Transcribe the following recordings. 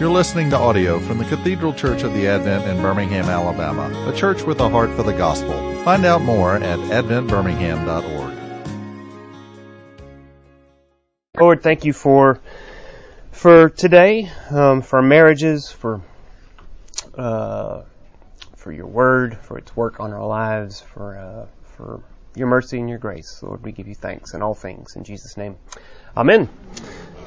You're listening to audio from the Cathedral Church of the Advent in Birmingham, Alabama, a church with a heart for the gospel. Find out more at adventbirmingham.org. Lord, thank you for for today, um, for marriages, for uh, for your word, for its work on our lives, for uh, for your mercy and your grace. Lord, we give you thanks in all things. In Jesus' name, Amen.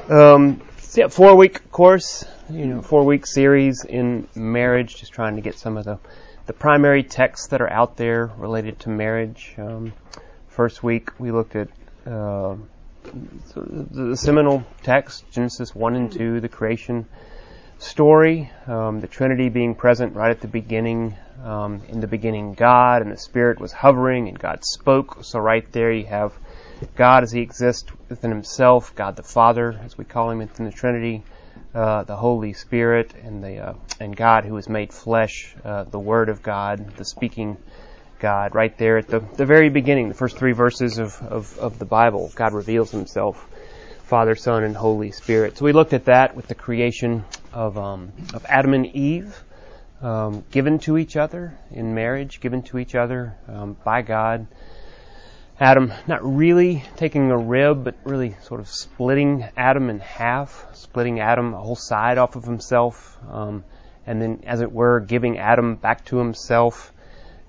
Um, yeah, four week course, you know, four week series in marriage, just trying to get some of the, the primary texts that are out there related to marriage. Um, first week we looked at uh, the seminal text, Genesis 1 and 2, the creation story, um, the Trinity being present right at the beginning. Um, in the beginning, God, and the Spirit was hovering, and God spoke. So, right there, you have God as He exists within Himself, God the Father, as we call Him within the Trinity, uh, the Holy Spirit, and the uh, and God who was made flesh, uh, the Word of God, the speaking God, right there at the, the very beginning, the first three verses of, of, of the Bible, God reveals Himself, Father, Son, and Holy Spirit. So we looked at that with the creation of um, of Adam and Eve. Um, given to each other in marriage, given to each other um, by God, Adam not really taking a rib, but really sort of splitting Adam in half, splitting Adam a whole side off of himself, um, and then, as it were, giving Adam back to himself,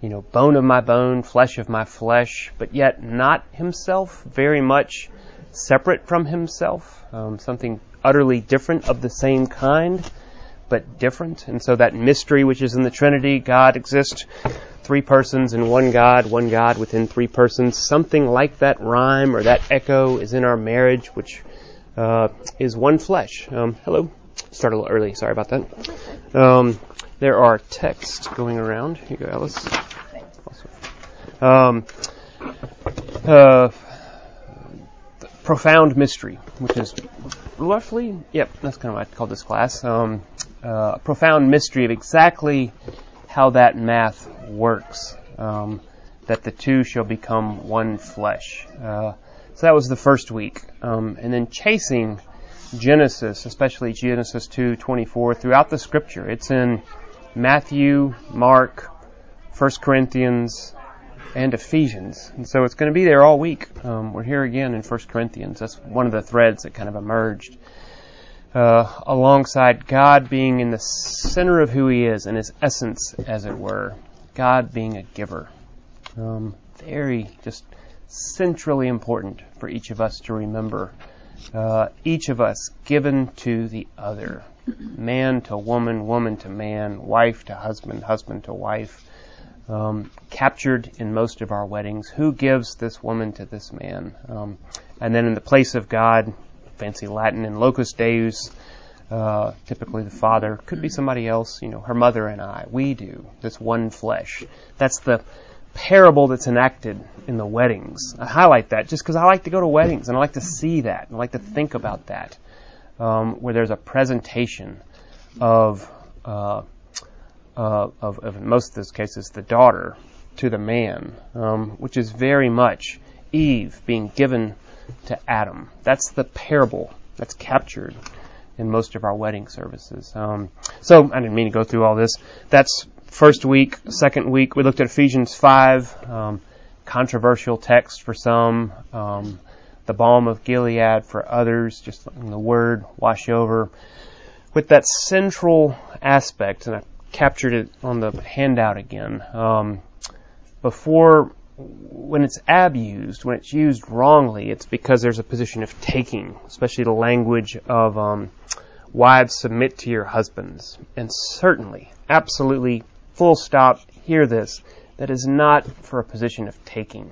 you know, bone of my bone, flesh of my flesh, but yet not himself, very much separate from himself, um, something utterly different of the same kind, but different. And so that mystery which is in the Trinity, God exists three persons in one God, one God within three persons. Something like that rhyme or that echo is in our marriage, which uh, is one flesh. Um, hello. Start a little early. Sorry about that. Um, there are texts going around. Here you go, Alice. Um, uh, profound mystery, which is roughly, yep, that's kind of what I call this class. Um, uh, profound mystery of exactly how that math works. Um, that the two shall become one flesh. Uh, so that was the first week, um, and then chasing Genesis, especially Genesis two twenty four, throughout the Scripture. It's in Matthew, Mark, First Corinthians, and Ephesians, and so it's going to be there all week. Um, we're here again in First Corinthians. That's one of the threads that kind of emerged uh, alongside God being in the center of who He is, in His essence, as it were. God being a giver. Um, very, just centrally important for each of us to remember. Uh, each of us given to the other. Man to woman, woman to man, wife to husband, husband to wife. Um, captured in most of our weddings. Who gives this woman to this man? Um, and then in the place of God, fancy Latin in locus deus, uh, typically the father, could be somebody else, you know, her mother and I. We do. This one flesh. That's the parable that's enacted in the weddings. I highlight that just because I like to go to weddings and I like to see that. and I like to think about that. Um, where there's a presentation of, uh, uh, of, of, in most of those cases, the daughter to the man, um, which is very much Eve being given to Adam. That's the parable that's captured in most of our wedding services. Um, so I didn't mean to go through all this. That's first week. Second week, we looked at Ephesians 5, um, controversial text for some, um, the balm of Gilead for others, just the word wash over. With that central aspect, and I captured it on the handout again. Um, before when it's abused, when it's used wrongly, it's because there's a position of taking, especially the language of um, wives submit to your husbands. And certainly, absolutely, full stop, hear this, that is not for a position of taking.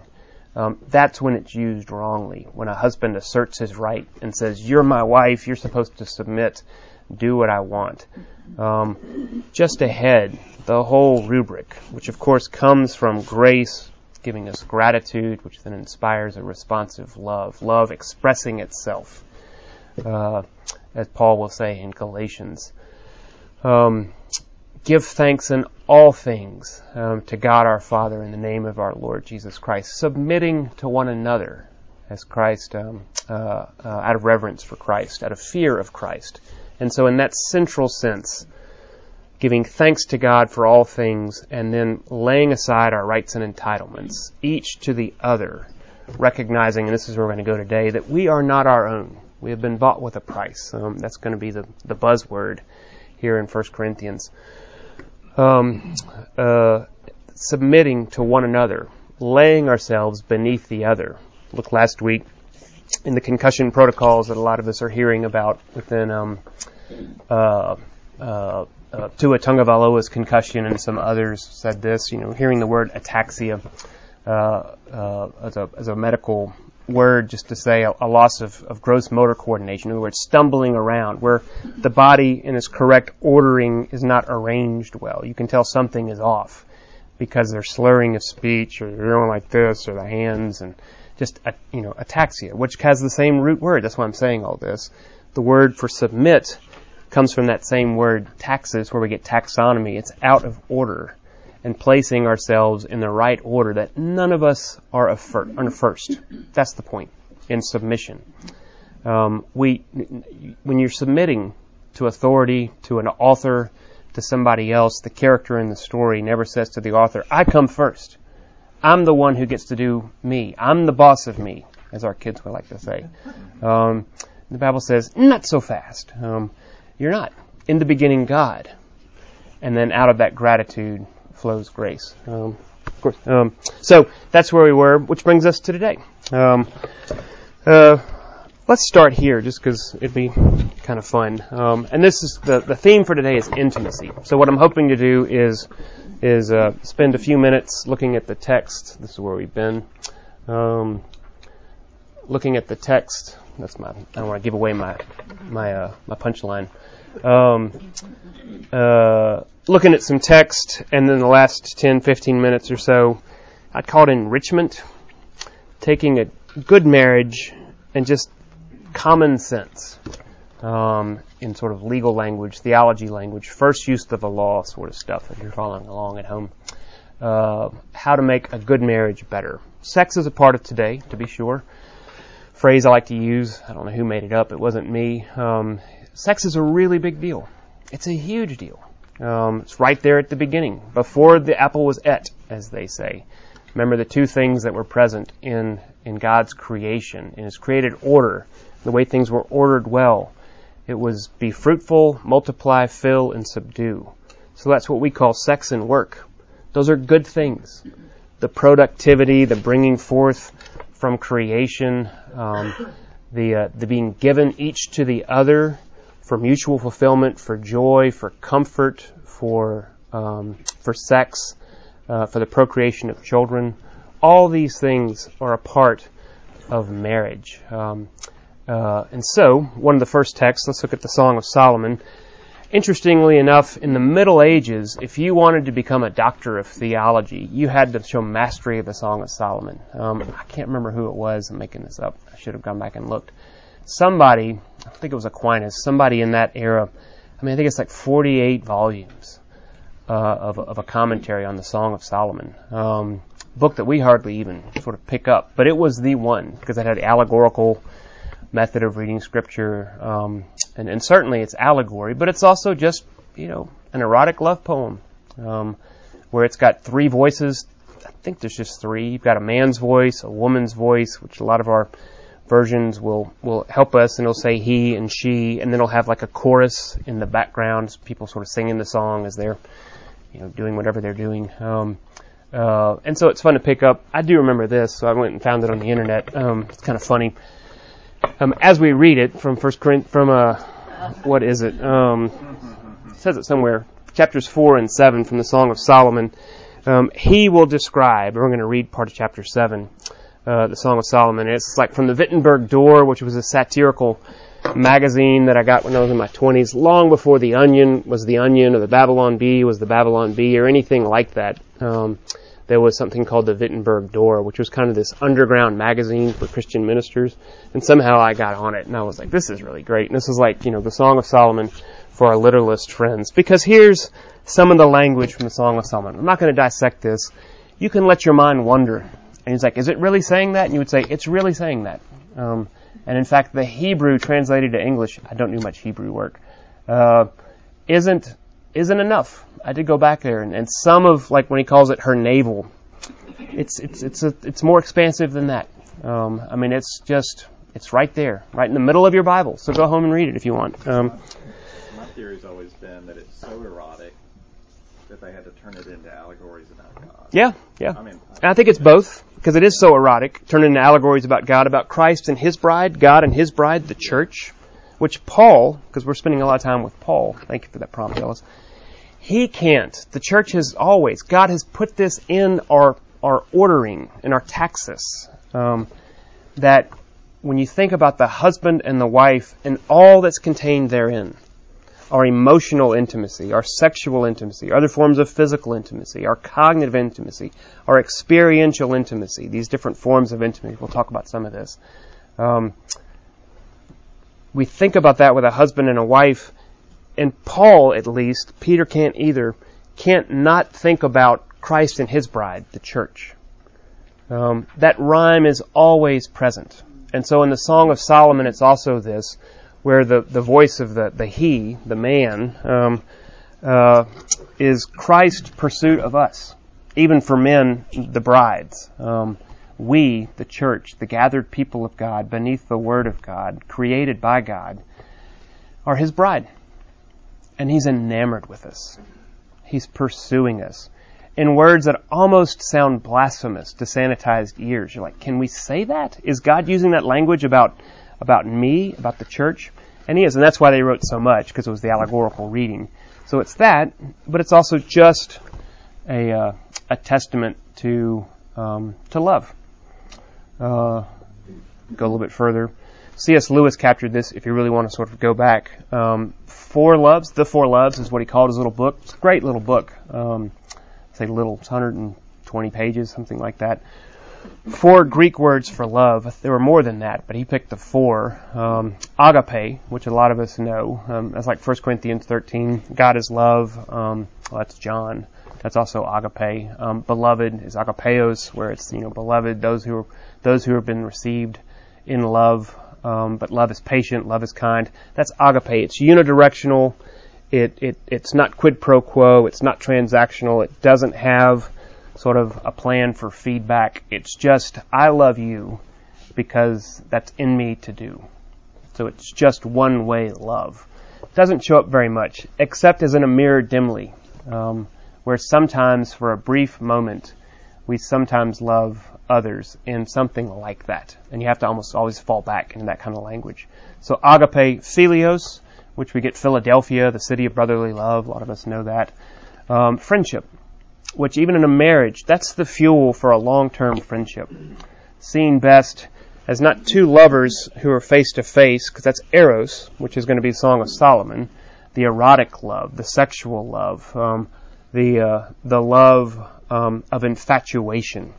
Um, that's when it's used wrongly. When a husband asserts his right and says, You're my wife, you're supposed to submit, do what I want. Um, just ahead, the whole rubric, which of course comes from grace, giving us gratitude, which then inspires a responsive love, love expressing itself, uh, as Paul will say in Galatians. Um, give thanks in all things um, to God our Father in the name of our Lord Jesus Christ, submitting to one another as Christ, um, uh, uh, out of reverence for Christ, out of fear of Christ, And so, in that central sense, giving thanks to God for all things, and then laying aside our rights and entitlements, each to the other, recognizing, and this is where we're going to go today, that we are not our own. We have been bought with a price. Um, that's going to be the, the buzzword here in 1 Corinthians. Um, uh, submitting to one another, laying ourselves beneath the other. Look last week in the concussion protocols that a lot of us are hearing about within um, uh, uh, Tua Tagovailoa's concussion, and some others said this. You know, hearing the word ataxia uh, uh, as a as a medical word, just to say a, a loss of, of gross motor coordination. In other words, stumbling around, where the body in its correct ordering is not arranged well. You can tell something is off because they're slurring of speech, or they're going like this, or the hands, and just a, you know ataxia, which has the same root word. That's why I'm saying all this. The word for submit comes from that same word taxis, where we get taxonomy. It's out of order and placing ourselves in the right order that none of us are a fir- first. That's the point in submission. Um, we, when you're submitting to authority, to an author, to somebody else, the character in the story never says to the author, I come first. I'm the one who gets to do me. I'm the boss of me, as our kids would like to say. Um, the Bible says, not so fast. Um, you're not. In the beginning, God. And then out of that gratitude flows grace. Um, of course. Um, so that's where we were, which brings us to today. Um, uh, let's start here, just because it'd be kind of fun. Um, and this is the the theme for today is intimacy. So what I'm hoping to do is is uh, spend a few minutes looking at the text. This is where we've been. Um, looking at the text. That's my. I don't want to give away my my uh, my punchline. Um, uh, looking at some text, and then the last 10, 15 minutes or so, I'd call it enrichment, taking a good marriage and just common sense um, in sort of legal language, theology language, first use of the law sort of stuff if you're following along at home. Uh, how to make a good marriage better. Sex is a part of today, to be sure. Phrase I like to use, I don't know who made it up, it wasn't me. Um, sex is a really big deal. It's a huge deal. Um, it's right there at the beginning, before the apple was et, as they say. Remember the two things that were present in, in God's creation, in His created order, the way things were ordered well. It was be fruitful, multiply, fill, and subdue. So that's what we call sex and work. Those are good things. The productivity, the bringing forth from creation, um, the uh, the being given each to the other for mutual fulfillment, for joy, for comfort, for um, for sex, uh, for the procreation of children. All these things are a part of marriage. Um, uh, and so, one of the first texts, let's look at the Song of Solomon. Interestingly enough, in the Middle Ages, if you wanted to become a doctor of theology, you had to show mastery of the Song of Solomon. Um, I can't remember who it was. I'm making this up. I should have gone back and looked. Somebody, I think it was Aquinas, somebody in that era, I mean, I think it's like 48 volumes uh, of, of, a commentary on the Song of Solomon. Um, book that we hardly even sort of pick up, but it was the one because it had allegorical method of reading scripture, um, and, and, certainly it's allegory, but it's also just you know an erotic love poem um, where it's got three voices. I think there's just three. You've got a man's voice, a woman's voice, which a lot of our versions will will help us, and it'll say he and she, and then it'll have like a chorus in the background, people sort of singing the song as they're you know doing whatever they're doing. Um, uh, and so it's fun to pick up. I do remember this, so I went and found it on the internet. Um, it's kind of funny. Um, as we read it from First Corinthians, from uh, what is it? Um, it says it somewhere. Chapters four and seven from the Song of Solomon. Um, he will describe. We're going to read part of chapter seven uh, the Song of Solomon. It's like from the Wittenberg Door, which was a satirical magazine that I got when I was in my 20s, long before the Onion was the Onion or the Babylon Bee was the Babylon Bee or anything like that. Um, there was something called the Wittenberg Door, which was kind of this underground magazine for Christian ministers. And somehow I got on it and I was like, this is really great. And this is like, you know, the Song of Solomon for our literalist friends. Because here's some of the language from the Song of Solomon. I'm not going to dissect this. You can let your mind wander and he's like, is it really saying that? And you would say, it's really saying that. Um, and in fact, the Hebrew translated to English, I don't do much Hebrew work, uh, isn't isn't enough. I did go back there, and, and some of like when he calls it her navel, it's it's it's a, it's more expansive than that. Um, I mean, it's just it's right there, right in the middle of your Bible. So go home and read it if you want. Um, My theory's always been that it's so erotic that they had to turn it into allegories about God. Yeah, yeah. I mean, And I think it's both because it is so erotic, turned into allegories about God, about Christ and His bride, God and His bride, the church, which Paul, because we're spending a lot of time with Paul. Thank you for that prompt, Ellis. He can't. The church has always. God has put this in our our ordering in our taxis. Um, that when you think about the husband and the wife and all that's contained therein, our emotional intimacy, our sexual intimacy, other forms of physical intimacy, our cognitive intimacy, our experiential intimacy, these different forms of intimacy. We'll talk about some of this. Um, we think about that with a husband and a wife, and Paul, at least, Peter can't either, can't not think about Christ and his bride, the church. Um, that rhyme is always present. And so in the Song of Solomon, it's also this, where the, the voice of the, the he, the man, um, uh, is Christ's pursuit of us. Even for men, the brides. Um, we, the church, the gathered people of God, beneath the Word of God, created by God, are His bride. And He's enamored with us. He's pursuing us. In words that almost sound blasphemous to sanitized ears. You're like, can we say that? Is God using that language about, about me, about the church? And He is, and that's why they wrote so much, because it was the allegorical reading. So it's that, but it's also just a, uh, a testament to, um, to love. Uh, go a little bit further. C.S. Lewis captured this, if you really want to sort of go back. Um, Four Loves, The Four Loves is what he called his little book. It's a great little book. Um, say little, it's 120 pages, something like that. Four Greek words for love. There were more than that, but he picked the four. Um, agape, which a lot of us know. Um, that's like 1 Corinthians 13. God is love. Um, well, that's John. That's also agape. Um, beloved is agapeos, where it's you know beloved, those who are, those who have been received in love. Um, but love is patient, love is kind. That's agape. It's unidirectional. It, it it's not quid pro quo. It's not transactional. It doesn't have sort of a plan for feedback. It's just I love you because that's in me to do. So it's just one way love. It doesn't show up very much, except as in a mirror dimly. Um, where sometimes for a brief moment we sometimes love others in something like that. And you have to almost always fall back into that kind of language. So agape philios, which we get Philadelphia, the city of brotherly love. A lot of us know that. Um, friendship, which even in a marriage, that's the fuel for a long-term friendship. Seen best as not two lovers who are face to face, because that's eros, which is going to be Song of Solomon, the erotic love, the sexual love, um, the uh, the love um, of infatuation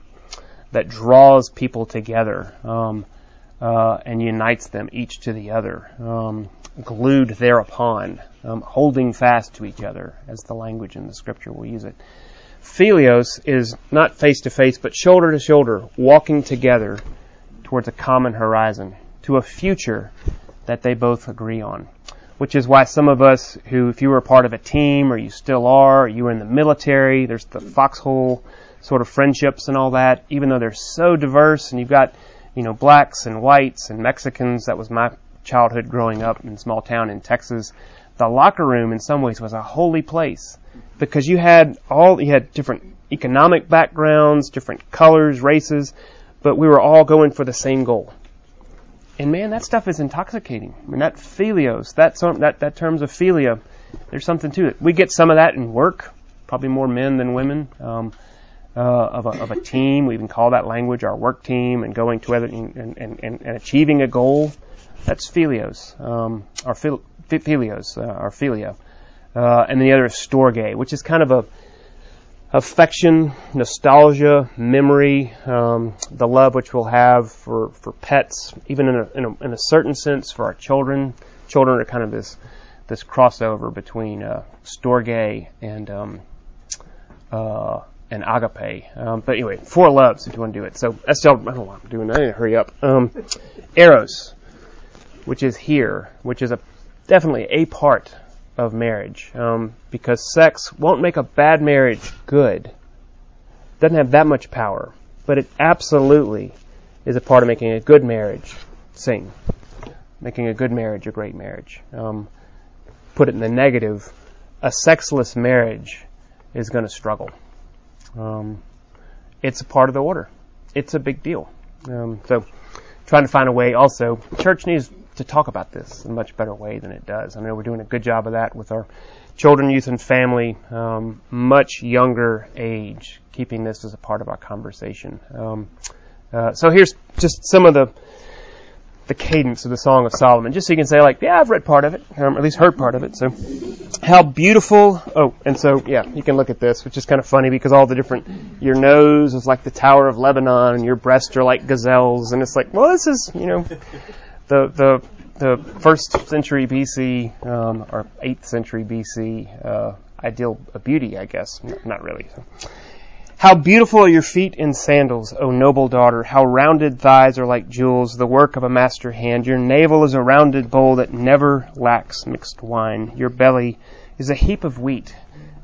that draws people together um, uh, and unites them each to the other, um, glued thereupon, um, holding fast to each other, as the language in the scripture will use it. Philios is not face to face, but shoulder to shoulder, walking together towards a common horizon, to a future that they both agree on which is why some of us who, if you were a part of a team or you still are, or you were in the military, there's the foxhole sort of friendships and all that, even though they're so diverse and you've got, you know, blacks and whites and Mexicans, that was my childhood growing up in a small town in Texas, the locker room in some ways was a holy place because you had all, you had different economic backgrounds, different colors, races, but we were all going for the same goal. And man, that stuff is intoxicating. I mean, that philios, that, that, that terms of philia, there's something to it. We get some of that in work, probably more men than women, um, uh, of, a, of a team. We even call that language our work team and going to other, and, and, and, and achieving a goal. That's philios, um, or phil, philios, uh, philia. Uh, and the other is storge, which is kind of a, affection, nostalgia, memory, um, the love which we'll have for, for pets, even in a, in a, in a certain sense for our children. Children are kind of this this crossover between uh, storge and um, uh, and agape. Um, but anyway, four loves if you want to do it. So still I don't know I'm doing. I need to hurry up. Um, eros, which is here, which is a definitely a part of marriage um, because sex won't make a bad marriage good. Doesn't have that much power, but it absolutely is a part of making a good marriage sing, making a good marriage a great marriage. Um, put it in the negative, a sexless marriage is going to struggle. Um, it's a part of the order. It's a big deal. Um, so, trying to find a way. Also, church needs to talk about this in a much better way than it does. I know we're doing a good job of that with our children, youth, and family, um, much younger age, keeping this as a part of our conversation. Um, uh, so here's just some of the the cadence of the Song of Solomon, just so you can say like, yeah, I've read part of it, um, or at least heard part of it. So, how beautiful! Oh, and so yeah, you can look at this, which is kind of funny because all the different, your nose is like the Tower of Lebanon, and your breasts are like gazelles, and it's like, well, this is you know, the the the first century BC um, or eighth century BC uh, ideal of beauty, I guess. Not really. How beautiful are your feet in sandals, O noble daughter! How rounded thighs are like jewels, the work of a master hand. Your navel is a rounded bowl that never lacks mixed wine. Your belly is a heap of wheat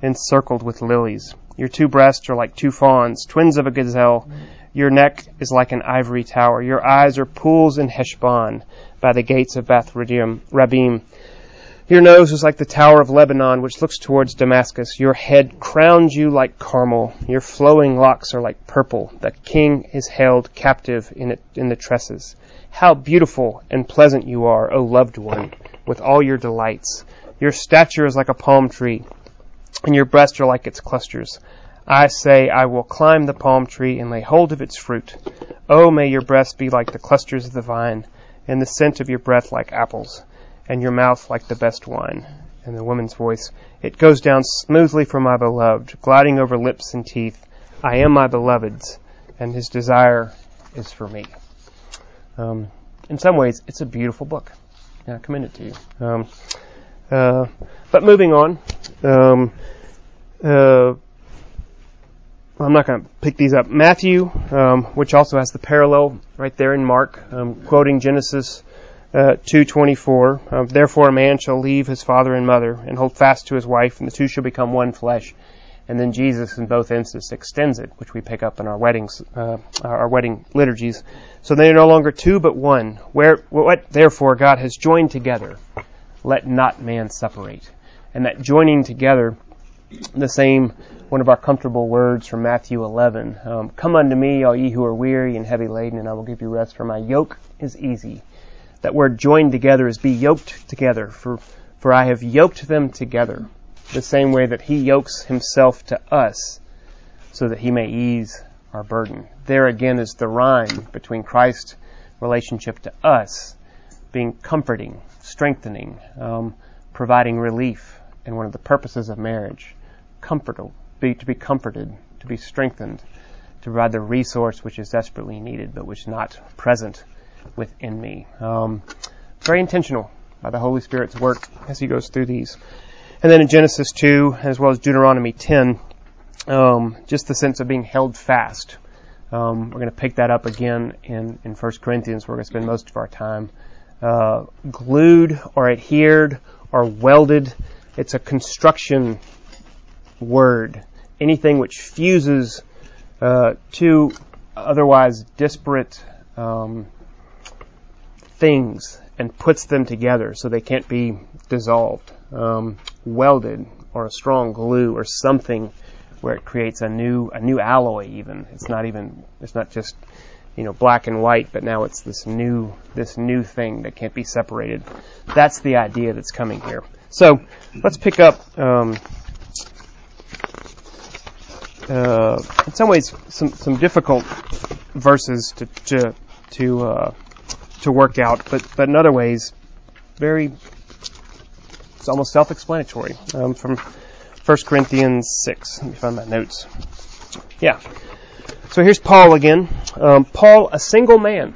encircled with lilies. Your two breasts are like two fawns, twins of a gazelle. Your neck is like an ivory tower. Your eyes are pools in Heshbon by the gates of Beth Rabbim. Your nose is like the tower of Lebanon, which looks towards Damascus. Your head crowns you like Carmel. Your flowing locks are like purple. The king is held captive in, it, in the tresses. How beautiful and pleasant you are, O loved one, with all your delights. Your stature is like a palm tree, and your breasts are like its clusters. I say, I will climb the palm tree and lay hold of its fruit. Oh, may your breasts be like the clusters of the vine, and the scent of your breath like apples and your mouth like the best wine. And the woman's voice, it goes down smoothly for my beloved, gliding over lips and teeth. I am my beloved's, and his desire is for me. Um, in some ways, it's a beautiful book. I commend it to you. Um, uh, but moving on, um, uh, I'm not going to pick these up. Matthew, um, which also has the parallel right there in Mark, um, quoting Genesis uh, 2:24. Uh, Therefore, a man shall leave his father and mother and hold fast to his wife, and the two shall become one flesh. And then Jesus, in both instances, extends it, which we pick up in our weddings, uh, our wedding liturgies. So they are no longer two, but one. Where what therefore God has joined together, let not man separate. And that joining together, the same one of our comfortable words from Matthew 11. Um, Come unto me, all ye who are weary and heavy laden, and I will give you rest. For my yoke is easy that word joined together is be yoked together. For, for I have yoked them together, the same way that he yokes himself to us, so that he may ease our burden. There again is the rhyme between Christ's relationship to us being comforting, strengthening, um, providing relief, and one of the purposes of marriage, comfort, be, to be comforted, to be strengthened, to provide the resource which is desperately needed, but which is not present within me. Um, very intentional by the Holy Spirit's work as he goes through these. And then in Genesis 2, as well as Deuteronomy 10, um, just the sense of being held fast. Um, we're going to pick that up again in, in 1 Corinthians. We're going to spend most of our time uh, glued or adhered or welded. It's a construction word. Anything which fuses uh, two otherwise disparate um, things and puts them together so they can't be dissolved, um, welded, or a strong glue, or something where it creates a new a new alloy. Even it's not even it's not just you know black and white, but now it's this new this new thing that can't be separated. That's the idea that's coming here. So let's pick up. Um, uh, in some ways, some some difficult verses to to to uh, to work out, but but in other ways, very it's almost self-explanatory um, from 1 Corinthians 6. Let me find my notes. Yeah. So here's Paul again. Um, Paul, a single man.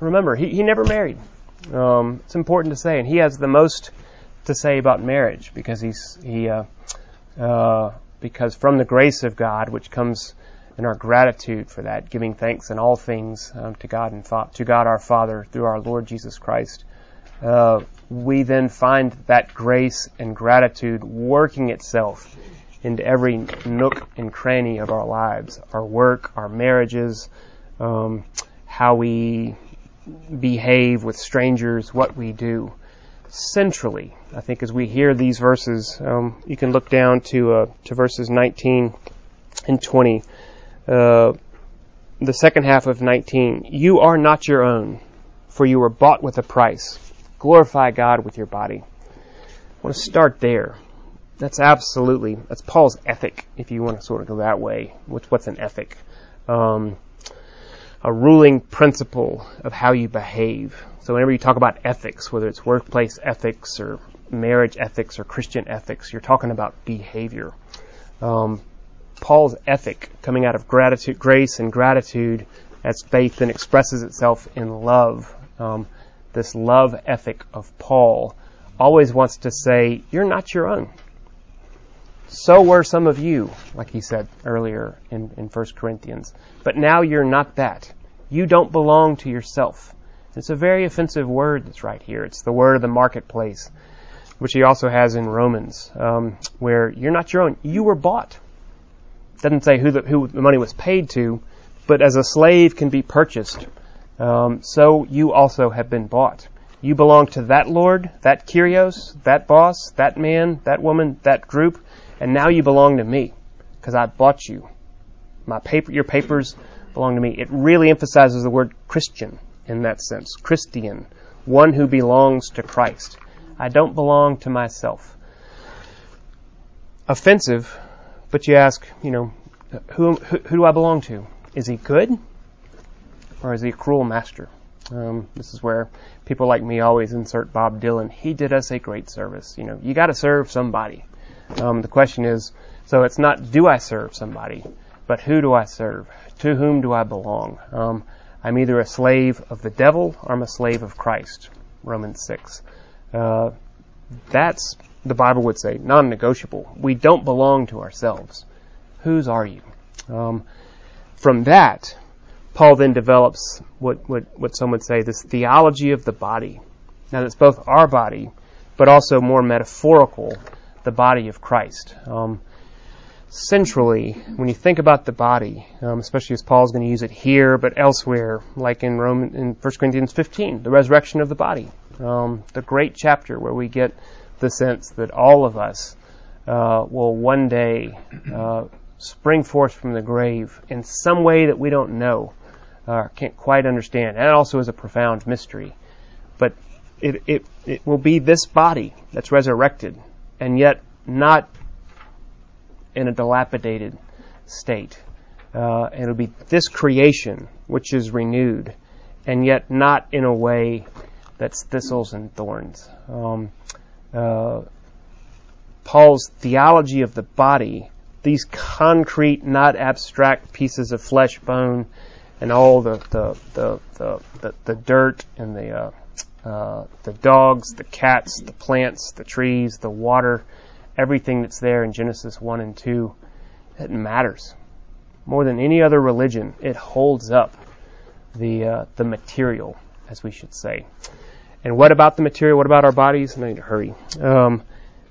Remember, he, he never married. Um, it's important to say, and he has the most to say about marriage because he's he uh, uh, because from the grace of God, which comes in our gratitude for that, giving thanks in all things um, to God and fa- to God our Father through our Lord Jesus Christ. Uh, we then find that grace and gratitude working itself into every nook and cranny of our lives, our work, our marriages, um, how we behave with strangers, what we do. Centrally, I think as we hear these verses, um, you can look down to uh, to verses 19 and 20. Uh, the second half of 19. You are not your own, for you were bought with a price. Glorify God with your body. I want to start there. That's absolutely, that's Paul's ethic, if you want to sort of go that way. What's an ethic? Um, a ruling principle of how you behave. So whenever you talk about ethics, whether it's workplace ethics or marriage ethics or Christian ethics, you're talking about behavior. Um, Paul's ethic coming out of gratitude, grace and gratitude as faith then expresses itself in love. Um, this love ethic of Paul always wants to say, you're not your own. So were some of you, like he said earlier in, in 1 Corinthians. But now you're not that. You don't belong to yourself. It's a very offensive word that's right here. It's the word of the marketplace, which he also has in Romans, um, where you're not your own. You were bought. Doesn't say who the, who the money was paid to, but as a slave can be purchased um, so you also have been bought. You belong to that Lord, that Kyrios, that boss, that man, that woman, that group, and now you belong to me because I bought you. My paper, your papers belong to me. It really emphasizes the word Christian in that sense. Christian, one who belongs to Christ. I don't belong to myself. Offensive, but you ask, you know, who, who, who do I belong to? Is he good? or is he a cruel master? Um, this is where people like me always insert Bob Dylan. He did us a great service. You know, you got to serve somebody. Um, the question is, so it's not do I serve somebody, but who do I serve? To whom do I belong? Um, I'm either a slave of the devil or I'm a slave of Christ. Romans six. Uh, that's the Bible would say non-negotiable. We don't belong to ourselves. Whose are you? Um, from that, Paul then develops what, what, what some would say this theology of the body. Now, that's both our body, but also more metaphorical, the body of Christ. Um, centrally, when you think about the body, um, especially as Paul's going to use it here, but elsewhere, like in Roman, in 1 Corinthians 15, the resurrection of the body, um, the great chapter where we get the sense that all of us uh, will one day uh, spring forth from the grave in some way that we don't know uh, can't quite understand. And it also is a profound mystery. But it, it, it will be this body that's resurrected, and yet not in a dilapidated state. Uh, it'll be this creation which is renewed, and yet not in a way that's thistles and thorns. Um, uh, Paul's theology of the body, these concrete, not abstract pieces of flesh, bone, and all the the the the, the, the dirt and the uh, uh, the dogs, the cats, the plants, the trees, the water, everything that's there in Genesis one and two, it matters more than any other religion. It holds up the uh, the material, as we should say. And what about the material? What about our bodies? I need to hurry. Um,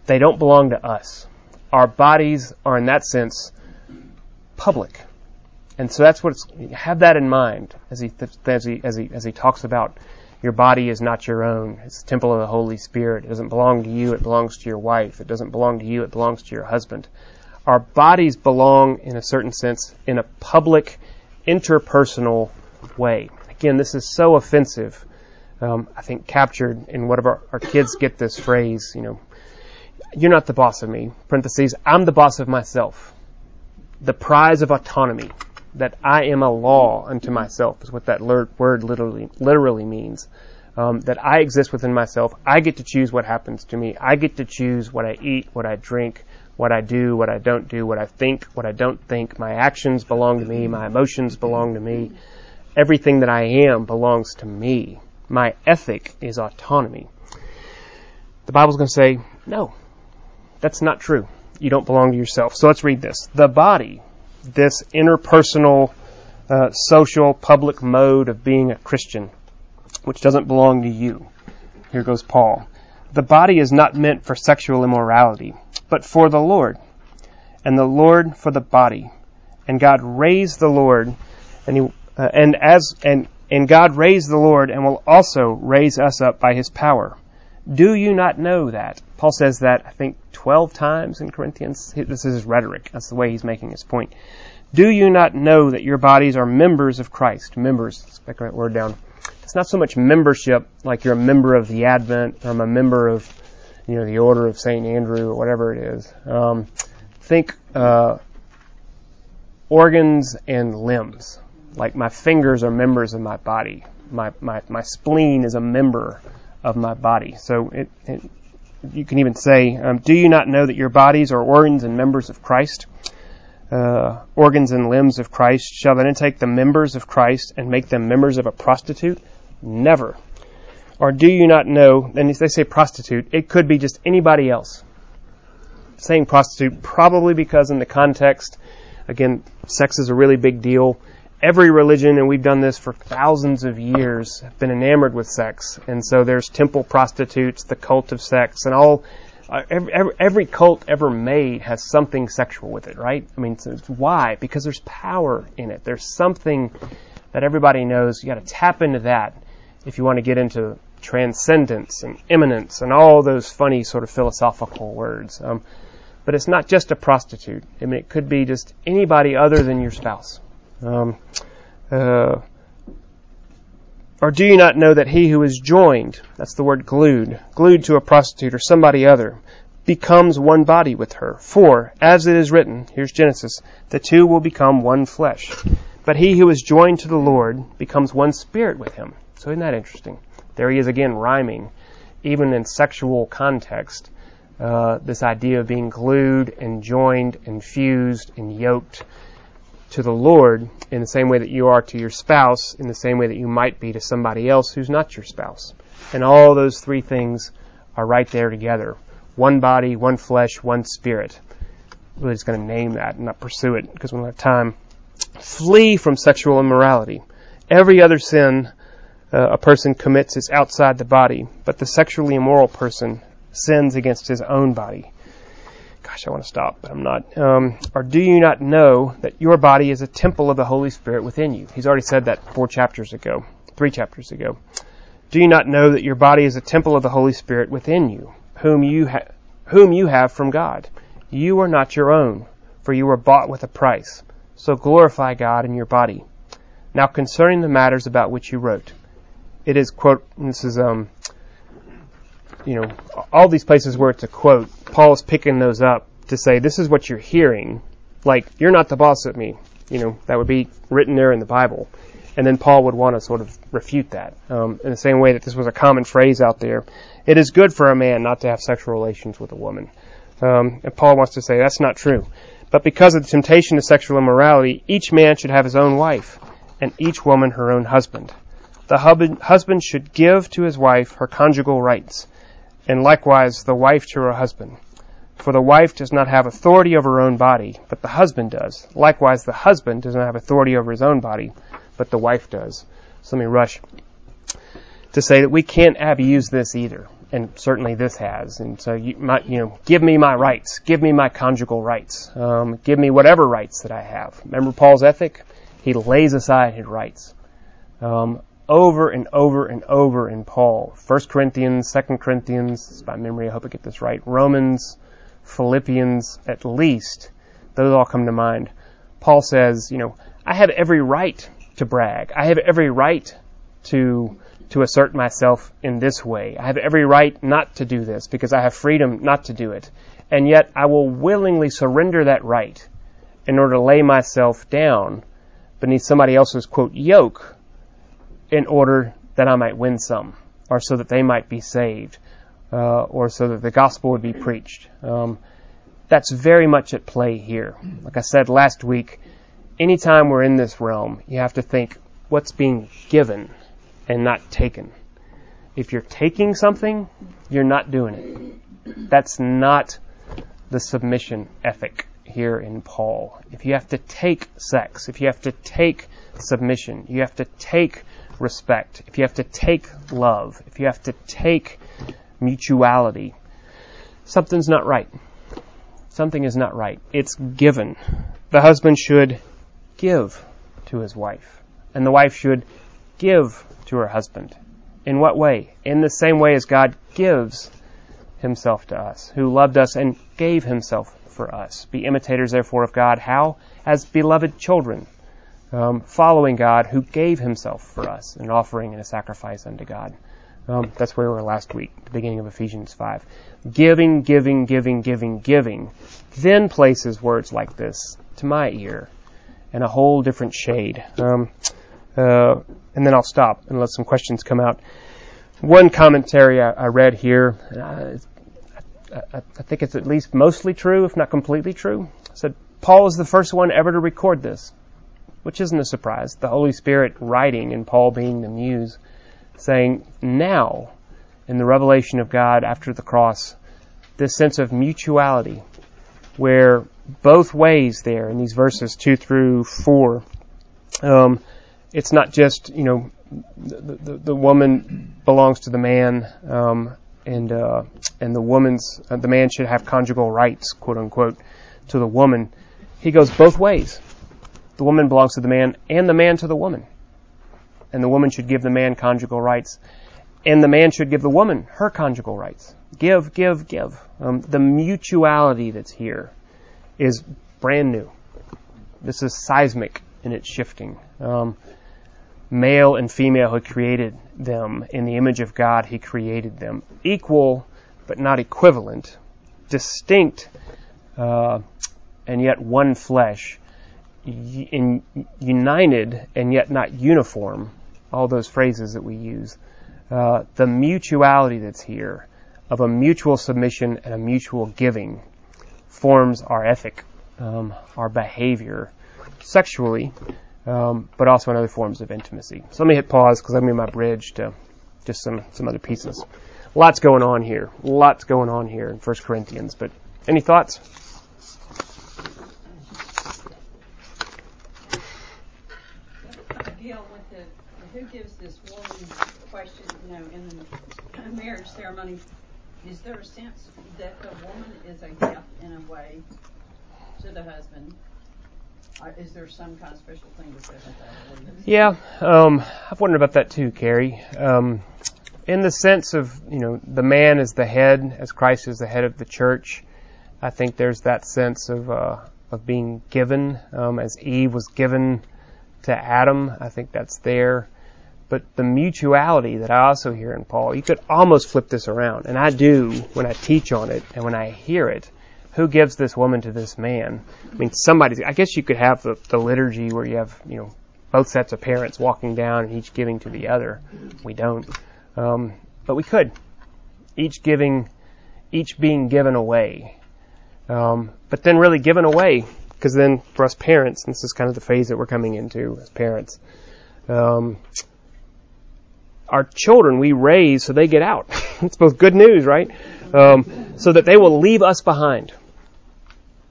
they don't belong to us. Our bodies are, in that sense, public. And so that's what have that in mind as he, as he, as he, as he talks about your body is not your own. It's the temple of the Holy Spirit. It doesn't belong to you. It belongs to your wife. It doesn't belong to you. It belongs to your husband. Our bodies belong in a certain sense in a public, interpersonal way. Again, this is so offensive. Um, I think captured in whatever our, our kids get this phrase, you know, you're not the boss of me. Parentheses, I'm the boss of myself. The prize of autonomy that I am a law unto myself is what that word literally literally means. Um, that I exist within myself. I get to choose what happens to me. I get to choose what I eat, what I drink, what I do, what I don't do, what I think, what I don't think. My actions belong to me. My emotions belong to me. Everything that I am belongs to me. My ethic is autonomy. The Bible's going to say, no, that's not true. You don't belong to yourself. So let's read this. The body this interpersonal, uh, social, public mode of being a Christian, which doesn't belong to you. Here goes Paul. the body is not meant for sexual immorality, but for the Lord, and the Lord for the body. And God raised the Lord, and he, uh, and as and and God raised the Lord, and will also raise us up by His power. Do you not know that? Paul says that I think twelve times in Corinthians. This is his rhetoric. That's the way he's making his point. Do you not know that your bodies are members of Christ? Members, let's that word down. It's not so much membership, like you're a member of the Advent, or I'm a member of, you know, the Order of St. Andrew, or whatever it is. Um, think uh, organs and limbs. Like my fingers are members of my body. My, my, my spleen is a member of my body. So it, it you can even say, um, do you not know that your bodies are organs and members of Christ? uh, organs and limbs of Christ, shall then take the members of Christ and make them members of a prostitute? Never. Or do you not know, and if they say prostitute, it could be just anybody else. Saying prostitute, probably because in the context, again, sex is a really big deal. Every religion, and we've done this for thousands of years, have been enamored with sex. And so there's temple prostitutes, the cult of sex, and all uh, every, every, every, cult ever made has something sexual with it, right? I mean, so why? Because there's power in it. There's something that everybody knows. You got to tap into that if you want to get into transcendence and immanence and all those funny sort of philosophical words. Um, but it's not just a prostitute. I mean, it could be just anybody other than your spouse. Um, uh, or do you not know that he who is joined, that's the word glued, glued to a prostitute or somebody other, becomes one body with her? For, as it is written, here's Genesis, the two will become one flesh. But he who is joined to the Lord becomes one spirit with him. So isn't that interesting? There he is again rhyming, even in sexual context, uh, this idea of being glued and joined and fused and yoked to the Lord in the same way that you are to your spouse, in the same way that you might be to somebody else who's not your spouse. And all those three things are right there together. One body, one flesh, one spirit. We're just going to name that and not pursue it because we don't have time. Flee from sexual immorality. Every other sin uh, a person commits is outside the body, but the sexually immoral person sins against his own body gosh, I want to stop, but I'm not. Um, or do you not know that your body is a temple of the Holy Spirit within you? He's already said that four chapters ago, three chapters ago. Do you not know that your body is a temple of the Holy Spirit within you, whom you ha- whom you have from God? You are not your own, for you were bought with a price. So glorify God in your body. Now concerning the matters about which you wrote, it is quote. This is um, you know, all these places where it's a quote, Paul is picking those up to say, this is what you're hearing. Like, you're not the boss of me. You know, that would be written there in the Bible. And then Paul would want to sort of refute that. Um, in the same way that this was a common phrase out there. It is good for a man not to have sexual relations with a woman. Um, and Paul wants to say that's not true. But because of the temptation to sexual immorality, each man should have his own wife, and each woman her own husband. The husband should give to his wife her conjugal rights, and likewise the wife to her husband. For the wife does not have authority over her own body, but the husband does. Likewise, the husband does not have authority over his own body, but the wife does. So let me rush to say that we can't abuse this either, and certainly this has. And so, you, my, you know, give me my rights, give me my conjugal rights, um, give me whatever rights that I have. Remember Paul's ethic? He lays aside his rights. Um, over and over and over in Paul. 1 Corinthians, 2 Corinthians, it's by memory, I hope I get this right. Romans, Philippians, at least. Those all come to mind. Paul says, you know, I have every right to brag. I have every right to to assert myself in this way. I have every right not to do this because I have freedom not to do it. And yet I will willingly surrender that right in order to lay myself down beneath somebody else's quote yoke in order that I might win some, or so that they might be saved, uh, or so that the gospel would be preached. Um, that's very much at play here. Like I said last week, anytime we're in this realm, you have to think what's being given and not taken. If you're taking something, you're not doing it. That's not the submission ethic here in Paul. If you have to take sex, if you have to take submission, you have to take respect, if you have to take love, if you have to take mutuality. Something's not right. Something is not right. It's given. The husband should give to his wife, and the wife should give to her husband. In what way? In the same way as God gives himself to us, who loved us and gave himself for us. Be imitators, therefore, of God. How? As beloved children, um, following God who gave himself for us, an offering and a sacrifice unto God. Um, that's where we were last week, the beginning of Ephesians 5. Giving, giving, giving, giving, giving, then places words like this to my ear in a whole different shade. Um, uh, and then I'll stop and let some questions come out. One commentary I, I read here, uh, I, I, think it's at least mostly true, if not completely true, said Paul is the first one ever to record this, which isn't a surprise. The Holy Spirit writing and Paul being the muse, saying now, in the revelation of God after the cross, this sense of mutuality, where both ways there in these verses two through four, um, it's not just you know the, the, the woman belongs to the man, um, and uh, and the woman's uh, the man should have conjugal rights, quote unquote, to the woman. He goes both ways. The woman belongs to the man, and the man to the woman. And the woman should give the man conjugal rights, and the man should give the woman her conjugal rights. Give, give, give. Um, the mutuality that's here is brand new. This is seismic in its shifting. Um, male and female He created them in the image of God he created them equal but not equivalent distinct uh, and yet one flesh in, united and yet not uniform all those phrases that we use uh, the mutuality that's here of a mutual submission and a mutual giving forms our ethic um, our behavior sexually um, but also in other forms of intimacy. So let me hit pause because I'm in my bridge to just some, some other pieces. Lots going on here. Lots going on here in 1 Corinthians. But any thoughts? Deal with the who gives this woman question, you know, in the marriage ceremony. Is there a sense that the woman is a gift in a way to the husband? Is there some kind of special thing that says that? Yeah, um, I've wondered about that too, Carrie. Um, in the sense of, you know, the man is the head, as Christ is the head of the church. I think there's that sense of uh, of being given, um, as Eve was given to Adam. I think that's there. But the mutuality that I also hear in Paul, you could almost flip this around, and I do when I teach on it and when I hear it who gives this woman to this man? I mean, somebody. I guess you could have the, the liturgy where you have, you know, both sets of parents walking down and each giving to the other. We don't, um, but we could. Each giving, each being given away, um, but then really given away because then for us parents, this is kind of the phase that we're coming into as parents. Um, our children we raise so they get out. it's both good news, right? Um, so that they will leave us behind.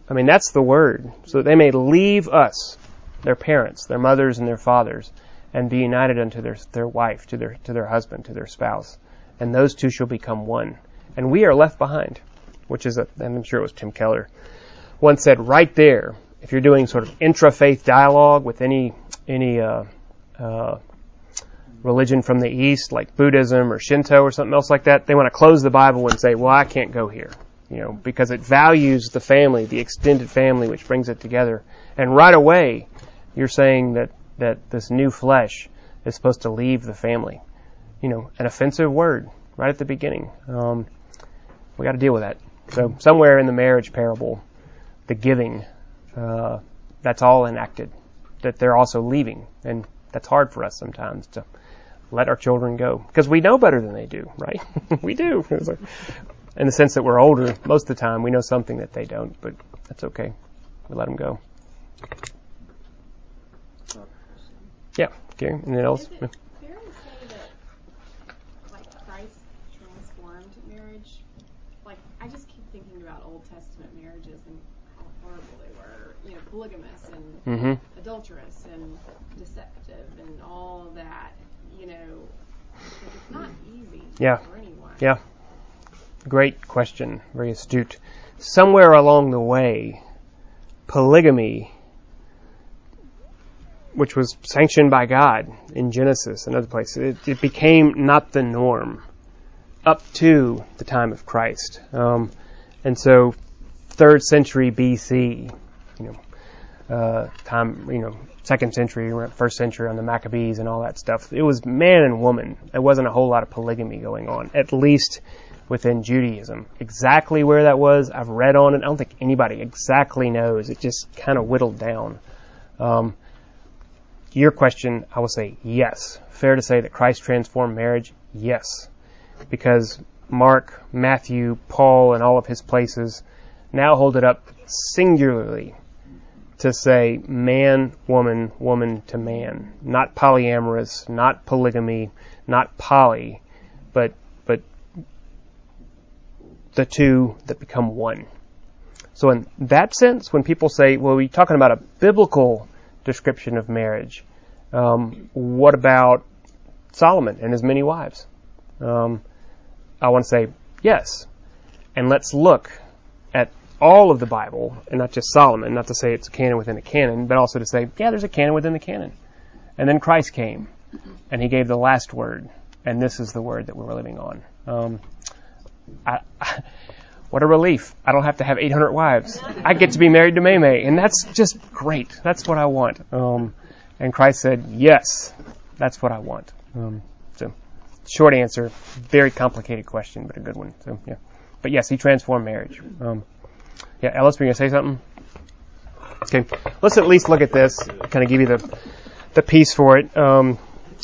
I mean, that's the word. So that they may leave us, their parents, their mothers and their fathers, and be united unto their, their wife, to their, to their husband, to their spouse. And those two shall become one. And we are left behind, which is a, and I'm sure it was Tim Keller, once said right there, if you're doing sort of intra-faith dialogue with any, any, uh, uh, religion from the East, like Buddhism or Shinto or something else like that, they want to close the Bible and say, well, I can't go here you know, because it values the family, the extended family, which brings it together. And right away, you're saying that, that this new flesh is supposed to leave the family. You know, an offensive word right at the beginning. Um, we got to deal with that. So somewhere in the marriage parable, the giving, uh, that's all enacted. That they're also leaving, and that's hard for us sometimes to let our children go because we know better than they do, right? we do in the sense that we're older, most of the time we know something that they don't, but that's okay. We let them go. Yeah, Gary, anything else? Is it fair to say that, like, Christ transformed marriage? Like, I just keep thinking about Old Testament marriages and how horrible they were. You know, polygamous and mm-hmm. adulterous and deceptive and all that. You know, it's not easy yeah. for anyone. Yeah. great question, very astute. Somewhere along the way, polygamy, which was sanctioned by God in Genesis and other places, it, it became not the norm up to the time of Christ. Um, and so, third century BC, you know, uh, time, you know, second century, first century on the Maccabees and all that stuff. It was man and woman. There wasn't a whole lot of polygamy going on, at least within Judaism. Exactly where that was, I've read on it. I don't think anybody exactly knows. It just kind of whittled down. Um, your question, I will say yes. Fair to say that Christ transformed marriage? Yes. Because Mark, Matthew, Paul, and all of his places now hold it up singularly to say man, woman, woman to man. Not polyamorous, not polygamy, not poly, but, but the two that become one. So in that sense, when people say, well, we're talking about a biblical description of marriage, um, what about Solomon and his many wives? Um, I want to say yes. And let's look all of the Bible, and not just Solomon, not to say it's a canon within a canon, but also to say, yeah, there's a canon within the canon. And then Christ came, and he gave the last word, and this is the word that we're living on. Um, I, I, what a relief. I don't have to have 800 wives. I get to be married to Maymay, and that's just great. That's what I want. Um, and Christ said, yes, that's what I want. Um, so, short answer, very complicated question, but a good one. So, yeah. But yes, he transformed marriage. Um, yeah, Ellis, were you going to say something? Okay, let's at least look at this, kind of give you the, the piece for it. Um,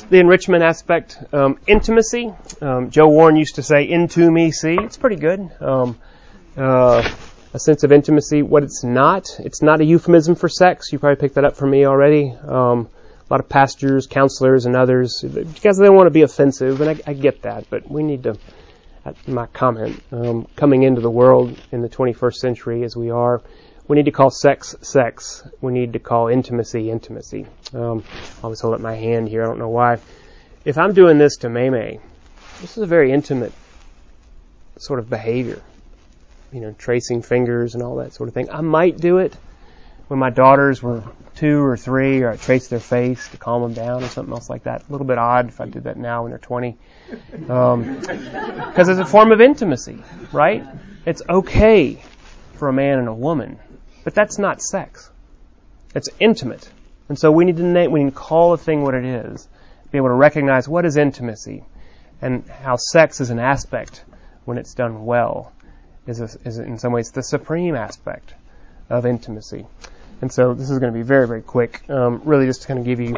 the enrichment aspect, um, intimacy. Um, Joe Warren used to say, into me, see. It's pretty good. Um, uh, a sense of intimacy. What it's not, it's not a euphemism for sex. You probably picked that up from me already. Um, a lot of pastors, counselors, and others, because they don't want to be offensive, and I, I get that, but we need to my comment. Um, coming into the world in the 21st century as we are, we need to call sex sex. We need to call intimacy intimacy. Um, I always hold up my hand here. I don't know why. If I'm doing this to Maymay, this is a very intimate sort of behavior. You know, tracing fingers and all that sort of thing. I might do it when my daughters were two or three, or I trace their face to calm them down or something else like that. A little bit odd if I did that now when they're 20. Because um, it's a form of intimacy, right? It's okay for a man and a woman, but that's not sex. It's intimate. And so we need to name, we need to call a thing what it is, be able to recognize what is intimacy and how sex is an aspect when it's done well is, a, is in some ways the supreme aspect of intimacy. And so this is going to be very, very quick. Um, really just to kind of give you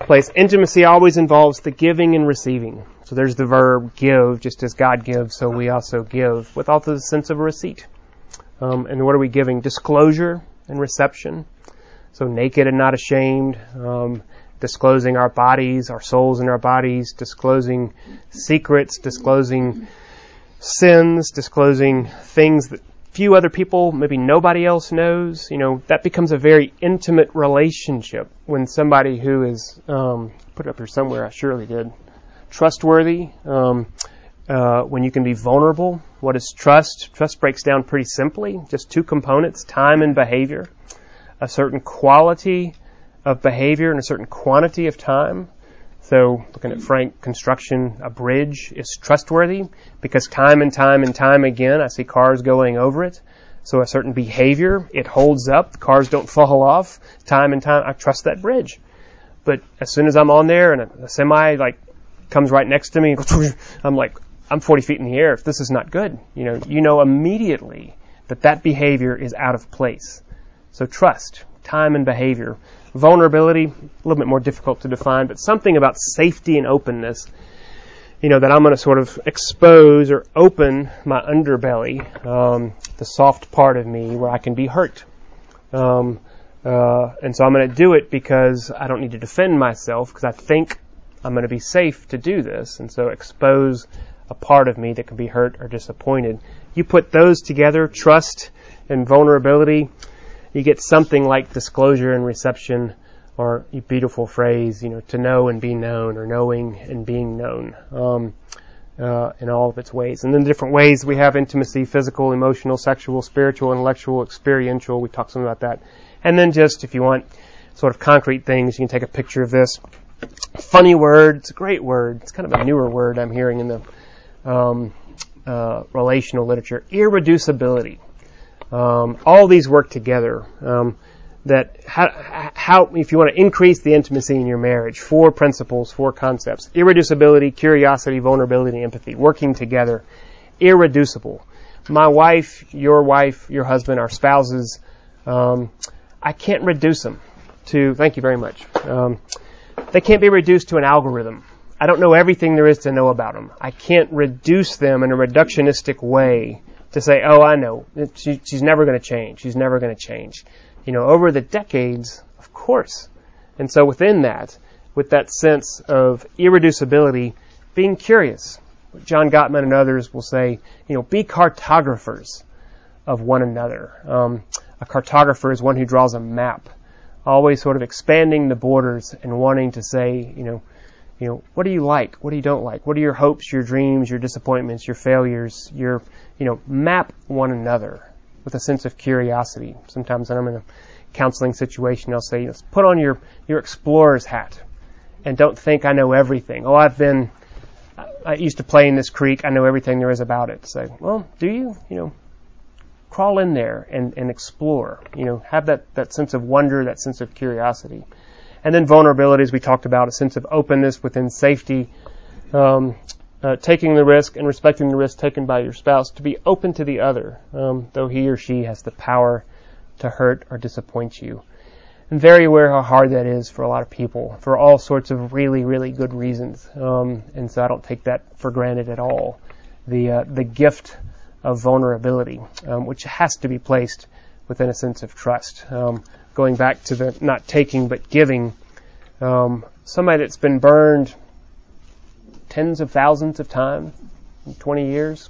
place. Intimacy always involves the giving and receiving. So there's the verb give, just as God gives, so we also give, with also the sense of receipt. Um, and what are we giving? Disclosure and reception. So naked and not ashamed. Um, disclosing our bodies, our souls and our bodies, disclosing secrets, disclosing sins, disclosing things that few other people, maybe nobody else knows, you know, that becomes a very intimate relationship when somebody who is, um, put up here somewhere, I surely did, trustworthy, um, uh, when you can be vulnerable. What is trust? Trust breaks down pretty simply, just two components, time and behavior. A certain quality of behavior and a certain quantity of time. So looking at Frank construction, a bridge is trustworthy because time and time and time again I see cars going over it. So a certain behavior, it holds up, the cars don't fall off, time and time, I trust that bridge. But as soon as I'm on there and a, a semi like comes right next to me, I'm like, I'm 40 feet in the air. If this is not good, you know, you know immediately that that behavior is out of place. So trust, time and behavior vulnerability, a little bit more difficult to define, but something about safety and openness, you know, that I'm going to sort of expose or open my underbelly, um, the soft part of me where I can be hurt. Um, uh, and so I'm going to do it because I don't need to defend myself because I think I'm going to be safe to do this. And so expose a part of me that can be hurt or disappointed. You put those together, trust and vulnerability, you get something like disclosure and reception or a beautiful phrase, you know, to know and be known or knowing and being known. Um, uh, in all of its ways. And then the different ways we have intimacy, physical, emotional, sexual, spiritual, intellectual, experiential. We talked some about that. And then just, if you want sort of concrete things, you can take a picture of this. Funny word. It's a great word. It's kind of a newer word I'm hearing in the um, uh, relational literature. Irreducibility. Um, all these work together. Um, that how, how, if you want to increase the intimacy in your marriage, four principles, four concepts: irreducibility, curiosity, vulnerability, empathy, working together. Irreducible. My wife, your wife, your husband, our spouses. Um, I can't reduce them to. Thank you very much. Um, they can't be reduced to an algorithm. I don't know everything there is to know about them. I can't reduce them in a reductionistic way to say, "Oh, I know. She, she's never going to change. She's never going to change." you know, over the decades, of course. And so within that, with that sense of irreducibility, being curious. John Gottman and others will say, you know, be cartographers of one another. Um, a cartographer is one who draws a map, always sort of expanding the borders and wanting to say, you know, you know, what do you like? What do you don't like? What are your hopes, your dreams, your disappointments, your failures? Your, you know, map one another with a sense of curiosity. Sometimes when I'm in a counseling situation, I'll say, let's put on your, your explorer's hat and don't think I know everything. Oh, I've been, I used to play in this creek. I know everything there is about it. Say, well, do you? You know, crawl in there and, and explore. You know, have that, that sense of wonder, that sense of curiosity. And then vulnerability, as we talked about, a sense of openness within safety. Um, uh, taking the risk and respecting the risk taken by your spouse to be open to the other, um, though he or she has the power to hurt or disappoint you. I'm very aware how hard that is for a lot of people for all sorts of really, really good reasons. Um, and so I don't take that for granted at all. The, uh, the gift of vulnerability, um, which has to be placed within a sense of trust. Um, going back to the not taking but giving, um, somebody that's been burned tens of thousands of times in 20 years,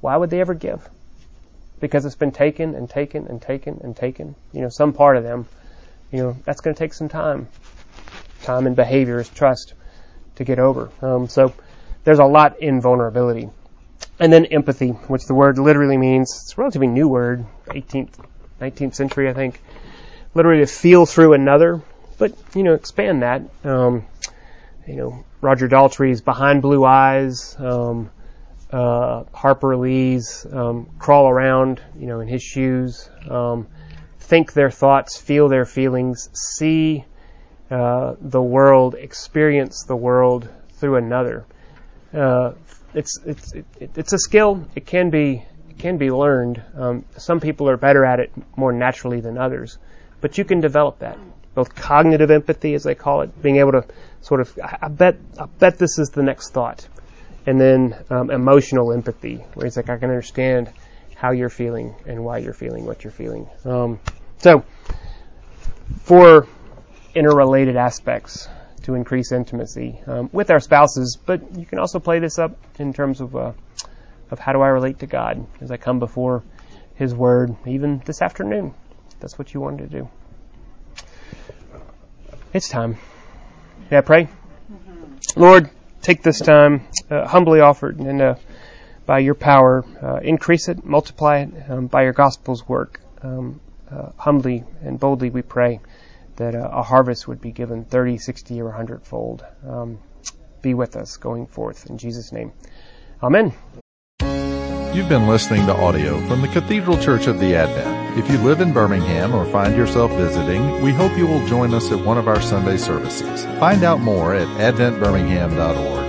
why would they ever give? Because it's been taken and taken and taken and taken. You know, some part of them, you know, that's going to take some time. Time and behavior is trust to get over. Um, so there's a lot in vulnerability. And then empathy, which the word literally means, it's a relatively new word, 18th, 19th century, I think. Literally to feel through another, but, you know, expand that. Um, you know, Roger Daltrey's Behind Blue Eyes, um, uh, Harper Lee's um, Crawl Around, you know, in his shoes, um, think their thoughts, feel their feelings, see uh, the world, experience the world through another. Uh, it's it's it, it's a skill. It can be it can be learned. Um, some people are better at it more naturally than others, but you can develop that both cognitive empathy, as they call it, being able to sort of, I bet, I bet this is the next thought, and then um, emotional empathy, where it's like I can understand how you're feeling and why you're feeling what you're feeling. Um, so, for interrelated aspects to increase intimacy um, with our spouses, but you can also play this up in terms of uh, of how do I relate to God as I come before His Word, even this afternoon. That's what you wanted to do. It's time. May I pray? Mm-hmm. Lord, take this time, uh, humbly offered, and uh, by your power, uh, increase it, multiply it um, by your gospel's work. Um, uh, humbly and boldly we pray that uh, a harvest would be given 30, 60, or 100 fold. Um, be with us going forth. In Jesus' name. Amen. You've been listening to audio from the Cathedral Church of the Advent. If you live in Birmingham or find yourself visiting, we hope you will join us at one of our Sunday services. Find out more at adventbirmingham.org.